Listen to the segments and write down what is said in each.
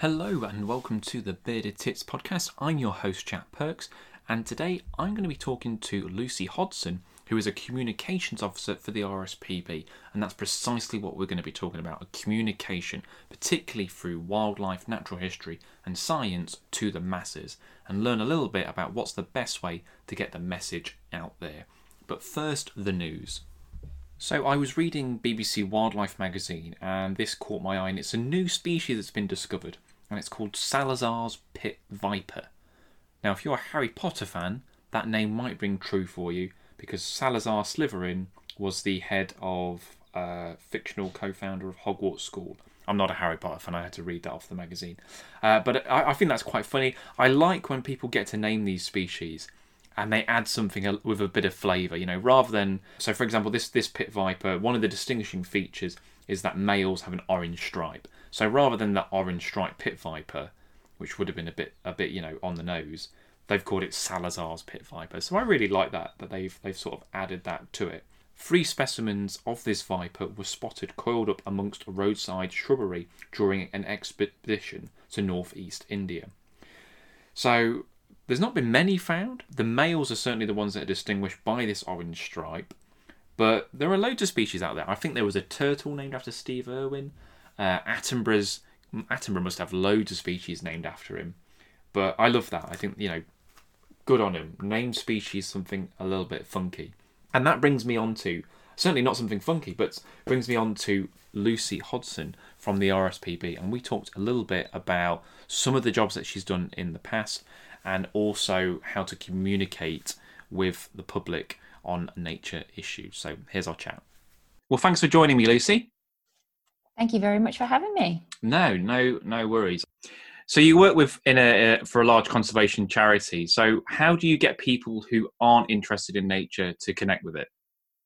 Hello and welcome to the Bearded Tits podcast. I'm your host, Jack Perks, and today I'm going to be talking to Lucy Hodson, who is a communications officer for the RSPB, and that's precisely what we're going to be talking about a communication, particularly through wildlife, natural history, and science to the masses, and learn a little bit about what's the best way to get the message out there. But first, the news. So I was reading BBC Wildlife magazine and this caught my eye and it's a new species that's been discovered and it's called Salazar's Pit Viper. Now if you're a Harry Potter fan, that name might ring true for you because Salazar Slytherin was the head of uh, fictional co-founder of Hogwarts School. I'm not a Harry Potter fan. I had to read that off the magazine, uh, but I, I think that's quite funny. I like when people get to name these species and they add something with a bit of flavour, you know, rather than so for example this this pit viper, one of the distinguishing features is that males have an orange stripe. So rather than that orange striped pit viper, which would have been a bit a bit, you know, on the nose, they've called it Salazar's pit viper. So I really like that that they've they've sort of added that to it. Three specimens of this viper were spotted coiled up amongst roadside shrubbery during an expedition to northeast India. So there's not been many found. The males are certainly the ones that are distinguished by this orange stripe, but there are loads of species out there. I think there was a turtle named after Steve Irwin. Uh, Attenborough's Attenborough must have loads of species named after him. But I love that. I think you know, good on him. Name species something a little bit funky, and that brings me on to certainly not something funky, but brings me on to Lucy Hodson from the RSPB, and we talked a little bit about some of the jobs that she's done in the past and also how to communicate with the public on nature issues. So here's our chat. Well, thanks for joining me, Lucy. Thank you very much for having me. No, no, no worries. So you work with in a for a large conservation charity. So how do you get people who aren't interested in nature to connect with it?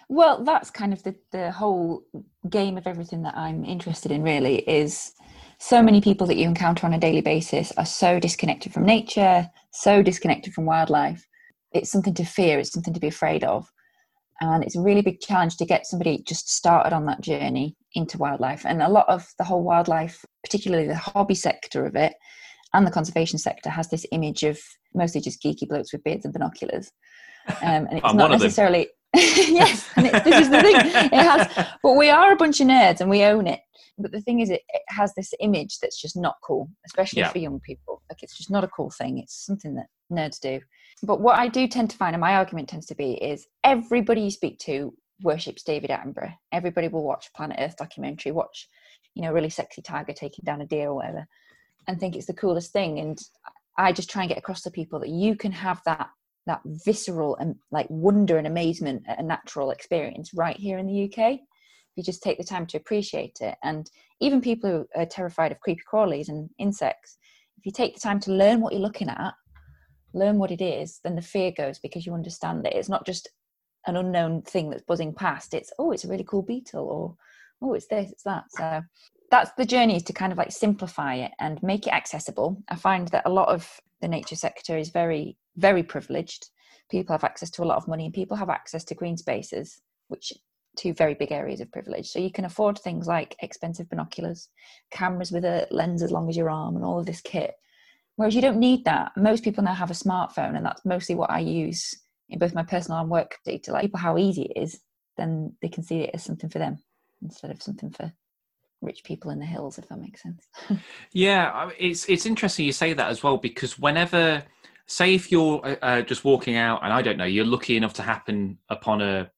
Well, that's kind of the the whole game of everything that I'm interested in. Really, is so many people that you encounter on a daily basis are so disconnected from nature, so disconnected from wildlife. It's something to fear, it's something to be afraid of. And it's a really big challenge to get somebody just started on that journey into wildlife. And a lot of the whole wildlife, particularly the hobby sector of it and the conservation sector, has this image of mostly just geeky blokes with beards and binoculars. Um, and it's not necessarily. yes, and this is the thing. It has, but we are a bunch of nerds and we own it but the thing is it, it has this image that's just not cool especially yeah. for young people. Like it's just not a cool thing. It's something that nerds do. But what i do tend to find and my argument tends to be is everybody you speak to worships david attenborough. Everybody will watch planet earth documentary watch you know really sexy tiger taking down a deer or whatever and think it's the coolest thing. And i just try and get across to people that you can have that that visceral and like wonder and amazement at a natural experience right here in the uk you just take the time to appreciate it. And even people who are terrified of creepy crawlies and insects, if you take the time to learn what you're looking at, learn what it is, then the fear goes because you understand that it's not just an unknown thing that's buzzing past. It's oh, it's a really cool beetle, or oh, it's this, it's that. So that's the journey is to kind of like simplify it and make it accessible. I find that a lot of the nature sector is very, very privileged. People have access to a lot of money and people have access to green spaces, which two very big areas of privilege. So you can afford things like expensive binoculars, cameras with a lens as long as your arm, and all of this kit. Whereas you don't need that. Most people now have a smartphone, and that's mostly what I use in both my personal and work data. Like people, how easy it is, then they can see it as something for them instead of something for rich people in the hills, if that makes sense. yeah, it's it's interesting you say that as well because whenever, say, if you're uh, uh, just walking out and I don't know, you're lucky enough to happen upon a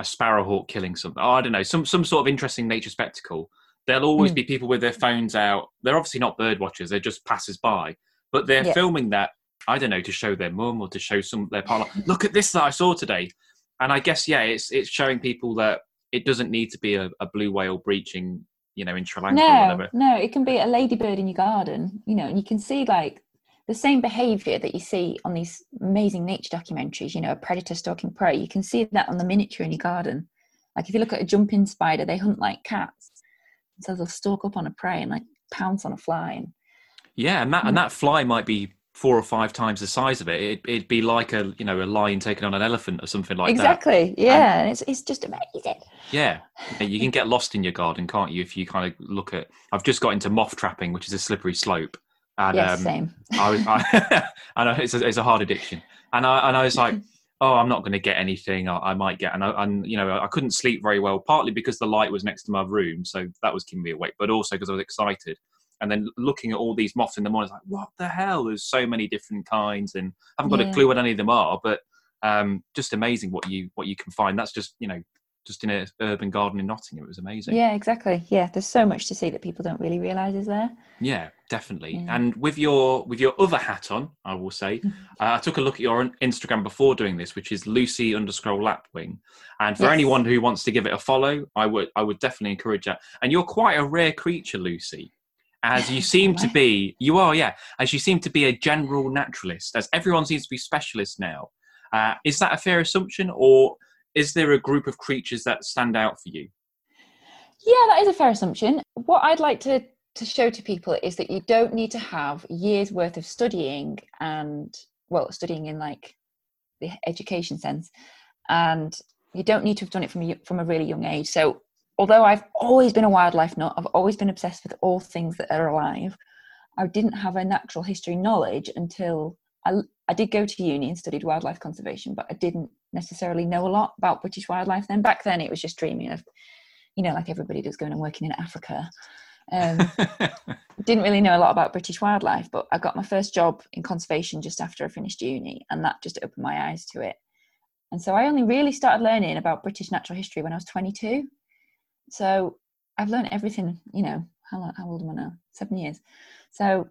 a sparrowhawk killing something. Oh, I don't know, some some sort of interesting nature spectacle. There'll always mm. be people with their phones out. They're obviously not bird watchers; they're just passers by, but they're yeah. filming that. I don't know to show their mum or to show some their partner. Look at this that I saw today, and I guess yeah, it's it's showing people that it doesn't need to be a, a blue whale breaching, you know, in Sri Lanka no, or whatever. No, it can be a ladybird in your garden, you know, and you can see like the same behavior that you see on these amazing nature documentaries, you know, a predator stalking prey, you can see that on the miniature in your garden. Like if you look at a jumping spider, they hunt like cats. So they'll stalk up on a prey and like pounce on a fly. And, yeah, and that and hmm. that fly might be four or five times the size of it. it it'd be like a you know a lion taking on an elephant or something like exactly. that. Exactly. Yeah, and, it's it's just amazing. Yeah, you can get lost in your garden, can't you? If you kind of look at, I've just got into moth trapping, which is a slippery slope And yes, um, same. I was, I, I know it's a, it's a hard addiction, and I and I was like, oh, I'm not going to get anything. I, I might get, and, I, and you know, I couldn't sleep very well, partly because the light was next to my room, so that was keeping me awake, but also because I was excited. And then looking at all these moths in the morning, I was like, what the hell? There's so many different kinds, and I haven't got Yeah. a clue what any of them are, but um, just amazing what you what you can find. That's just you know just in a urban garden in Nottingham. It was amazing. Yeah, exactly. Yeah, there's so much to see that people don't really realise is there. Yeah, definitely. Yeah. And with your with your other hat on, I will say, uh, I took a look at your Instagram before doing this, which is Lucy underscore Lapwing. And for Yes. anyone who wants to give it a follow, I would I would definitely encourage that. And you're quite a rare creature, Lucy, as you seem to be. You are, yeah, as you seem to be a general naturalist, as everyone seems to be specialist now. Uh, is that a fair assumption, or is there a group of creatures that stand out for you? Yeah, that is a fair assumption. What I'd like to to show to people is that you don't need to have years worth of studying and well, studying in like the education sense, and you don't need to have done it from from a really young age. So, although I've always been a wildlife nut, I've always been obsessed with all things that are alive. I didn't have a natural history knowledge until I, I did go to uni and studied wildlife conservation, but I didn't necessarily know a lot about British wildlife then. Back then, it was just dreaming of, you know, like everybody does going and working in Africa. Um, didn't really know a lot about British wildlife, but I got my first job in conservation just after I finished uni, and that just opened my eyes to it. And so I only really started learning about British natural history when I was 22. So I've learned everything, you know, how, how old am I now? Seven years. So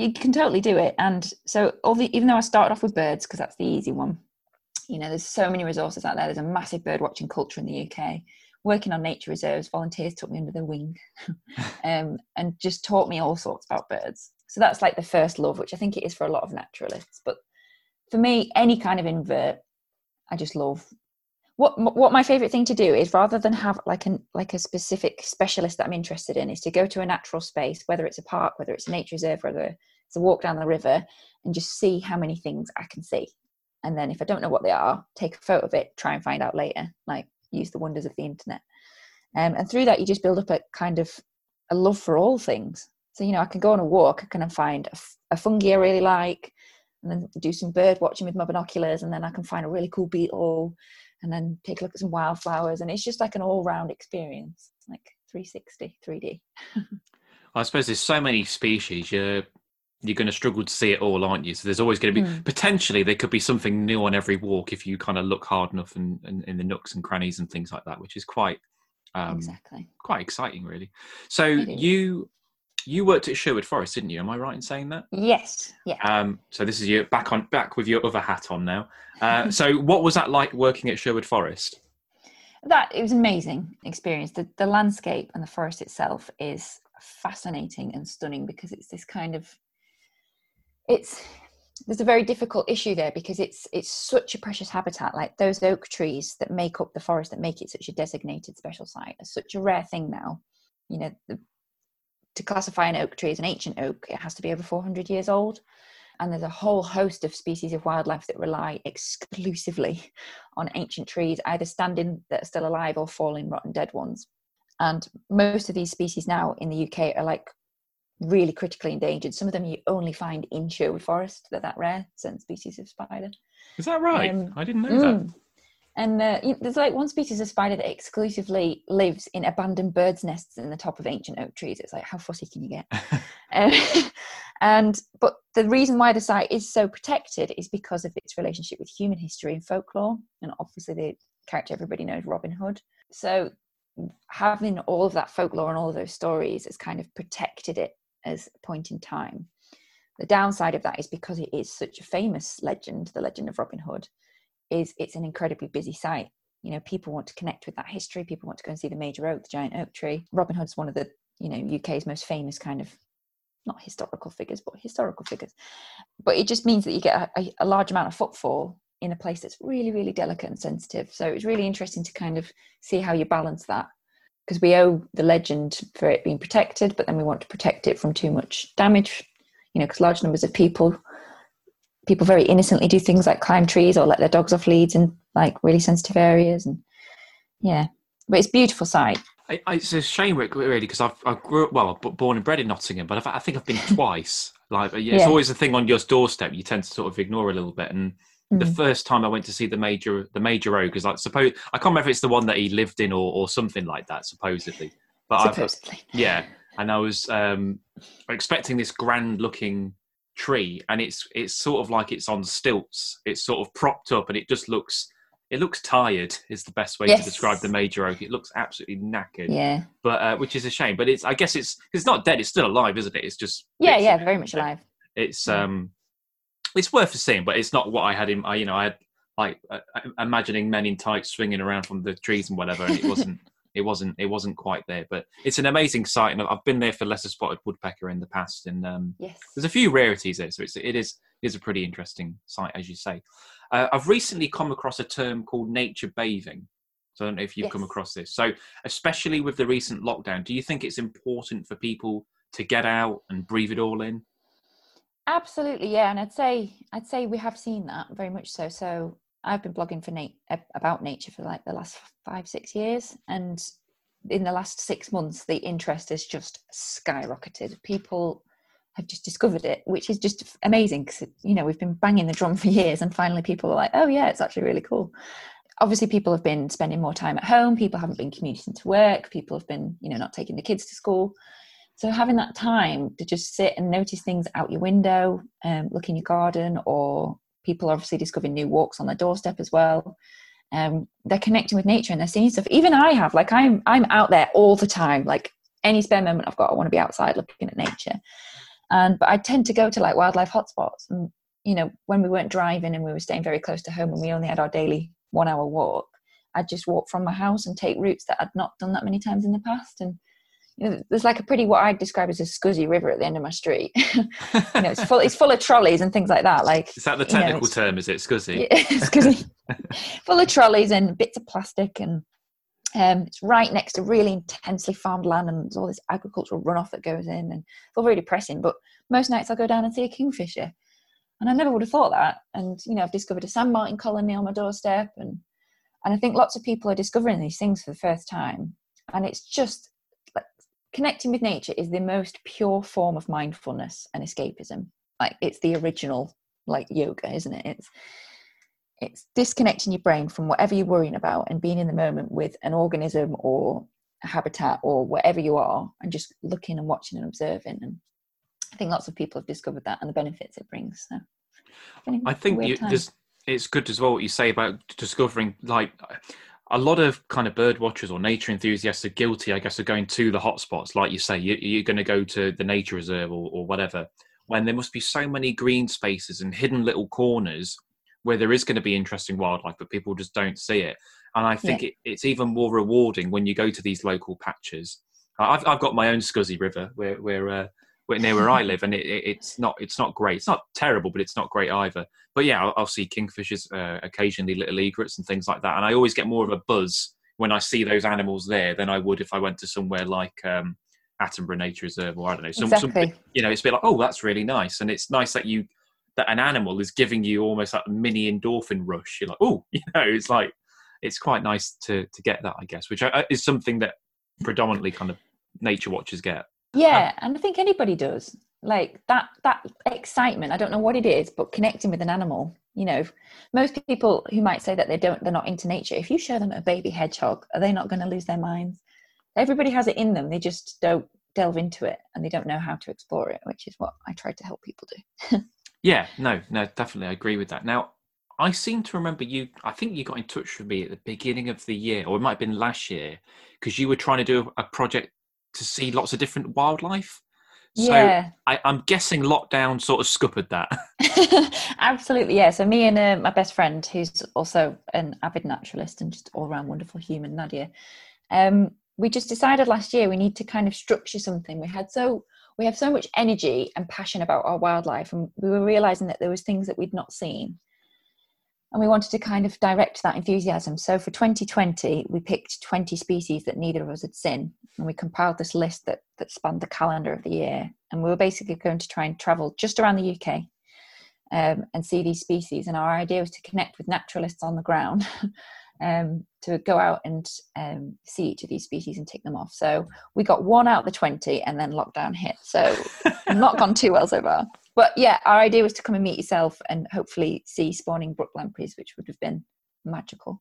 you can totally do it. And so, all the, even though I started off with birds, because that's the easy one, you know, there's so many resources out there. There's a massive bird watching culture in the UK. Working on nature reserves, volunteers took me under their wing um, and just taught me all sorts about birds. So that's like the first love, which I think it is for a lot of naturalists. But for me, any kind of invert, I just love. What what my favorite thing to do is rather than have like an like a specific specialist that I'm interested in, is to go to a natural space, whether it's a park, whether it's a nature reserve, whether a walk down the river, and just see how many things I can see. And then if I don't know what they are, take a photo of it, try and find out later. Like use the wonders of the internet. Um, and through that, you just build up a kind of a love for all things. So, you know, I can go on a walk, I can find a fungi I really like, and then do some bird watching with my binoculars, and then I can find a really cool beetle, and then take a look at some wildflowers. And it's just like an all round experience, like 360, 3D. I suppose there's so many species. You're you're going to struggle to see it all, aren't you? So there's always going to be Mm. potentially there could be something new on every walk if you kind of look hard enough and in, in, the nooks and crannies and things like that, which is quite um, exactly. quite exciting, really. So you you worked at Sherwood Forest, didn't you? Am I right in saying that? Yes. Yeah. Um, so this is you back on back with your other hat on now. Uh, so what was that like working at Sherwood Forest? that it was an amazing experience the, the landscape and the forest itself is fascinating and stunning because it's this kind of it's there's a very difficult issue there because it's it's such a precious habitat like those oak trees that make up the forest that make it such a designated special site are such a rare thing now you know the, to classify an oak tree as an ancient oak it has to be over 400 years old and there's a whole host of species of wildlife that rely exclusively on ancient trees, either standing that are still alive or falling rotten dead ones. And most of these species now in the UK are like really critically endangered. Some of them you only find in Sherwood Forest. They're that rare. Certain species of spider. Is that right? Um, I didn't know that. Mm. And uh, there's like one species of spider that exclusively lives in abandoned birds' nests in the top of ancient oak trees. It's like how fussy can you get? Um, and but the reason why the site is so protected is because of its relationship with human history and folklore, and obviously the character everybody knows, Robin Hood. So having all of that folklore and all of those stories has kind of protected it as a point in time. The downside of that is because it is such a famous legend, the legend of Robin Hood, is it's an incredibly busy site. You know, people want to connect with that history. People want to go and see the major oak, the giant oak tree. Robin Hood's one of the you know UK's most famous kind of not historical figures, but historical figures. But it just means that you get a, a, large amount of footfall in a place that's really, really delicate and sensitive. So it's really interesting to kind of see how you balance that because we owe the legend for it being protected, but then we want to protect it from too much damage. You know, because large numbers of people, people very innocently do things like climb trees or let their dogs off leads in like really sensitive areas, and yeah, but it's a beautiful sight. I, I, it's a shame, really, because I've I grew up well, born and bred in Nottingham, but I've, i think I've been twice. Like uh, it's yeah. always a thing on your doorstep. You tend to sort of ignore a little bit. And. The first time I went to see the major, the major O, because I suppose I can't remember if it's the one that he lived in or, or something like that, supposedly. But supposedly, I, yeah. And I was um, expecting this grand looking tree, and it's it's sort of like it's on stilts. It's sort of propped up, and it just looks it looks tired is the best way yes. to describe the major oak it looks absolutely knackered yeah but uh, which is a shame but it's i guess it's it's not dead it's still alive isn't it it's just yeah yeah very much alive it's um it's worth seeing but it's not what i had in i you know i had like uh, uh, imagining men in tights swinging around from the trees and whatever and it wasn't it wasn't it wasn't quite there but it's an amazing sight and i've been there for lesser spotted woodpecker in the past and um yes. there's a few rarities there so it's it is it is a pretty interesting site as you say uh, I've recently come across a term called nature bathing. So I don't know if you've yes. come across this. So, especially with the recent lockdown, do you think it's important for people to get out and breathe it all in? Absolutely, yeah. And I'd say I'd say we have seen that very much so. So I've been blogging for Nate about nature for like the last five six years, and in the last six months, the interest has just skyrocketed. People have just discovered it, which is just amazing because you know we've been banging the drum for years, and finally people are like, "Oh yeah, it's actually really cool." Obviously, people have been spending more time at home. People haven't been commuting to work. People have been, you know, not taking the kids to school. So having that time to just sit and notice things out your window, um, look in your garden, or people obviously discovering new walks on their doorstep as well. Um, they're connecting with nature and they're seeing stuff. Even I have, like, I'm I'm out there all the time. Like any spare moment I've got, I want to be outside looking at nature. And but I tend to go to like wildlife hotspots. And you know, when we weren't driving and we were staying very close to home and we only had our daily one hour walk, I'd just walk from my house and take routes that I'd not done that many times in the past. And you know, there's like a pretty what I'd describe as a scuzzy river at the end of my street. you know, it's full it's full of trolleys and things like that. Like is that the technical you know, term? Is it scuzzy? Yeah, scuzzy. full of trolleys and bits of plastic and um, it's right next to really intensely farmed land, and there's all this agricultural runoff that goes in, and it's all very depressing. But most nights I'll go down and see a kingfisher, and I never would have thought that. And you know, I've discovered a sand martin colony on my doorstep, and and I think lots of people are discovering these things for the first time, and it's just connecting with nature is the most pure form of mindfulness and escapism. Like it's the original like yoga, isn't it? It's it's disconnecting your brain from whatever you're worrying about and being in the moment with an organism or a habitat or wherever you are and just looking and watching and observing and i think lots of people have discovered that and the benefits it brings so i think you, it's good as well what you say about discovering like a lot of kind of bird watchers or nature enthusiasts are guilty i guess of going to the hotspots like you say you, are going to go to the nature reserve or, or whatever when there must be so many green spaces and hidden little corners where there is going to be interesting wildlife, but people just don't see it. And I think yeah. it, it's even more rewarding when you go to these local patches. I've, I've got my own Scuzzy River where, where, uh, where near where I live, and it, it, it's not it's not great. It's not terrible, but it's not great either. But yeah, I'll, I'll see kingfishers, uh, occasionally little egrets and things like that, and I always get more of a buzz when I see those animals there than I would if I went to somewhere like um, Attenborough Nature Reserve or I don't know. Some, exactly. Some, you know, it's a bit like, oh, that's really nice, and it's nice that you that an animal is giving you almost like a mini endorphin rush. You're like, oh, you know, it's like it's quite nice to to get that, I guess, which is something that predominantly kind of nature watchers get. Yeah, um, and I think anybody does. Like that that excitement. I don't know what it is, but connecting with an animal. You know, most people who might say that they don't, they're not into nature. If you show them a baby hedgehog, are they not going to lose their minds? Everybody has it in them. They just don't delve into it and they don't know how to explore it, which is what I try to help people do. Yeah, no, no, definitely, I agree with that. Now, I seem to remember you. I think you got in touch with me at the beginning of the year, or it might have been last year, because you were trying to do a project to see lots of different wildlife. So yeah. I, am guessing lockdown sort of scuppered that. Absolutely, yeah. So me and uh, my best friend, who's also an avid naturalist and just all around wonderful human, Nadia, um, we just decided last year we need to kind of structure something. We had so we have so much energy and passion about our wildlife and we were realizing that there was things that we'd not seen and we wanted to kind of direct that enthusiasm so for 2020 we picked 20 species that neither of us had seen and we compiled this list that that spanned the calendar of the year and we were basically going to try and travel just around the uk um, and see these species and our idea was to connect with naturalists on the ground um, to go out and um, see each of these species and tick them off. So we got one out of the 20 and then lockdown hit. So not gone too well so far. But yeah, our idea was to come and meet yourself and hopefully see spawning brook lampreys, which would have been magical.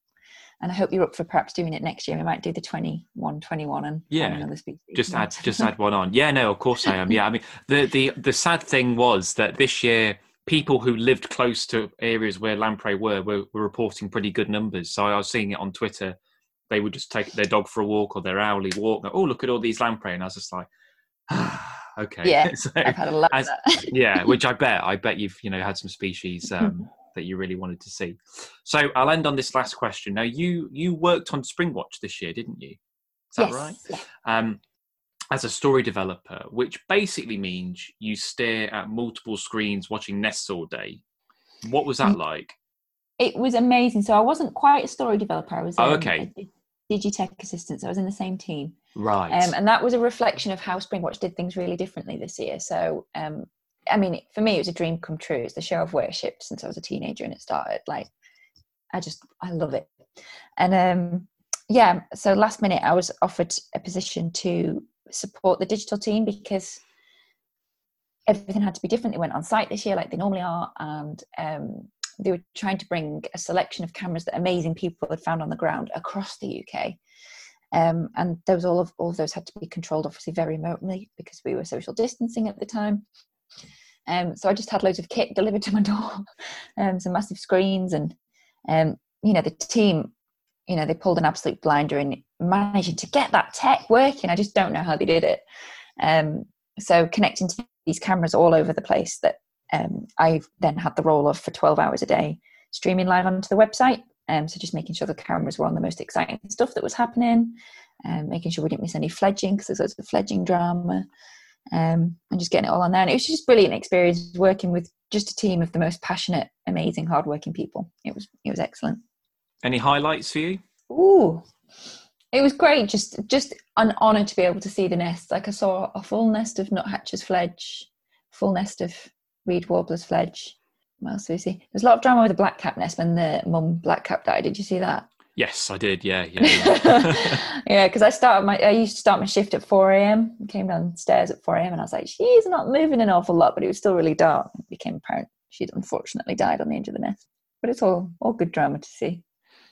And I hope you're up for perhaps doing it next year. We might do the 21, 21 and yeah, another species. Just add, just add one on. Yeah, no, of course I am. Yeah, I mean, the the the sad thing was that this year people who lived close to areas where lamprey were, were were reporting pretty good numbers. So I was seeing it on Twitter. They would just take their dog for a walk or their owly walk. oh, look at all these lamprey, and I was just like, ah. Okay, yeah, so, I've had a lot as, yeah, which I bet, I bet you've you know had some species um, that you really wanted to see. So I'll end on this last question. Now you you worked on Springwatch this year, didn't you? Is that yes, right? Yeah. Um, as a story developer, which basically means you stare at multiple screens watching nests all day. What was that mm. like? It was amazing. So I wasn't quite a story developer. I was oh, um, okay. Digitech assistant. So I was in the same team. Right. Um, and that was a reflection of how Springwatch did things really differently this year. So, um, I mean, for me, it was a dream come true. It's the show I've worshipped since I was a teenager and it started. Like, I just, I love it. And um, yeah, so last minute I was offered a position to support the digital team because everything had to be different. They went on site this year like they normally are, and um, they were trying to bring a selection of cameras that amazing people had found on the ground across the UK. Um, and those all of all of those had to be controlled obviously very remotely because we were social distancing at the time. Um, so I just had loads of kit delivered to my door, um, some massive screens, and um, you know the team you know they pulled an absolute blinder in managing to get that tech working i just don't know how they did it um, so connecting to these cameras all over the place that um, i then had the role of for 12 hours a day streaming live onto the website um, so just making sure the cameras were on the most exciting stuff that was happening um, making sure we didn't miss any fledging because there's loads of fledging drama um, and just getting it all on there and it was just brilliant experience working with just a team of the most passionate amazing hardworking people it was it was excellent any highlights for you? Ooh, it was great. Just just an honour to be able to see the nest. Like I saw a full nest of nuthatches fledge, full nest of reed warblers fledge. What else did we see? There's a lot of drama with the black cap nest when the mum black cap died. Did you see that? Yes, I did. Yeah, yeah, yeah. Because I started my, I used to start my shift at four a.m. Came downstairs at four a.m. and I was like, she's not moving an awful lot, but it was still really dark. It became apparent she'd unfortunately died on the edge of the nest. But it's all all good drama to see.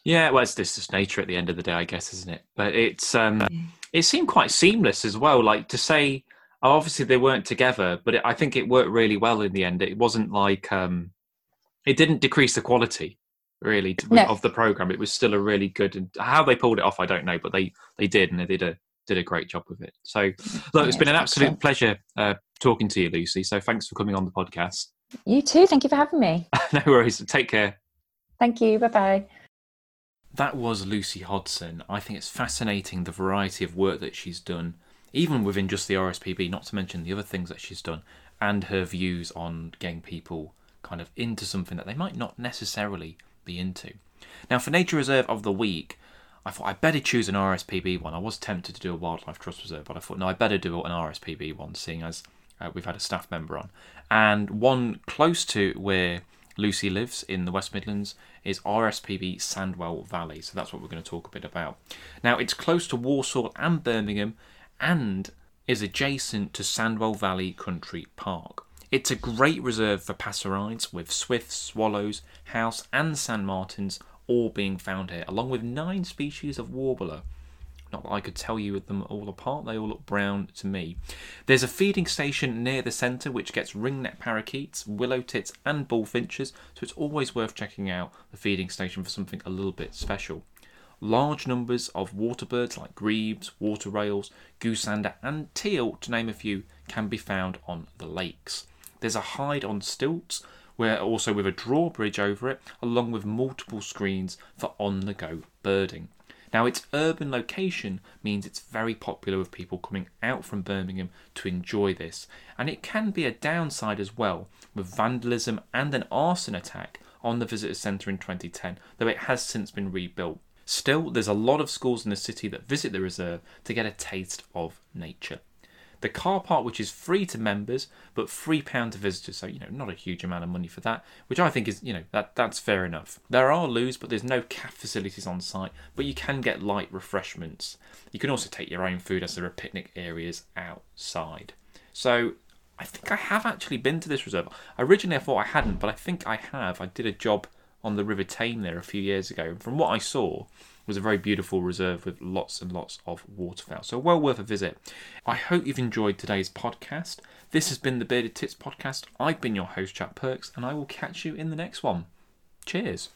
Yeah, well, it's just nature at the end of the day, I guess, isn't it? But it's um, it seemed quite seamless as well. Like to say, obviously they weren't together, but it, I think it worked really well in the end. It wasn't like um, it didn't decrease the quality really to, no. of the program. It was still a really good. And how they pulled it off, I don't know, but they they did, and they did a did a great job with it. So, look, yeah, it's been an absolute pleasure uh, talking to you, Lucy. So, thanks for coming on the podcast. You too. Thank you for having me. no worries. Take care. Thank you. Bye bye. That was Lucy Hodson. I think it's fascinating the variety of work that she's done, even within just the RSPB, not to mention the other things that she's done, and her views on getting people kind of into something that they might not necessarily be into. Now, for Nature Reserve of the Week, I thought I'd better choose an RSPB one. I was tempted to do a Wildlife Trust Reserve, but I thought, no, I better do an RSPB one, seeing as uh, we've had a staff member on. And one close to where Lucy lives in the West Midlands is RSPB Sandwell Valley. So that's what we're going to talk a bit about. Now, it's close to Walsall and Birmingham and is adjacent to Sandwell Valley Country Park. It's a great reserve for passerines, with swifts, swallows, house, and sand martins all being found here, along with nine species of warbler. Not that I could tell you them all apart, they all look brown to me. There's a feeding station near the centre which gets ringneck parakeets, willow tits, and bullfinches, so it's always worth checking out the feeding station for something a little bit special. Large numbers of water birds like grebes, water rails, goosander, and teal, to name a few, can be found on the lakes. There's a hide on stilts, where also with a drawbridge over it, along with multiple screens for on the go birding. Now, its urban location means it's very popular with people coming out from Birmingham to enjoy this, and it can be a downside as well, with vandalism and an arson attack on the visitor centre in 2010, though it has since been rebuilt. Still, there's a lot of schools in the city that visit the reserve to get a taste of nature. The car park, which is free to members, but three pound to visitors, so you know, not a huge amount of money for that, which I think is, you know, that that's fair enough. There are loos, but there's no caf facilities on site, but you can get light refreshments. You can also take your own food as there are picnic areas outside. So I think I have actually been to this reserve. Originally, I thought I hadn't, but I think I have. I did a job on the River Tame there a few years ago, and from what I saw, was a very beautiful reserve with lots and lots of waterfowl. So well worth a visit. I hope you've enjoyed today's podcast. This has been the Bearded Tits podcast. I've been your host, Jack Perks, and I will catch you in the next one. Cheers.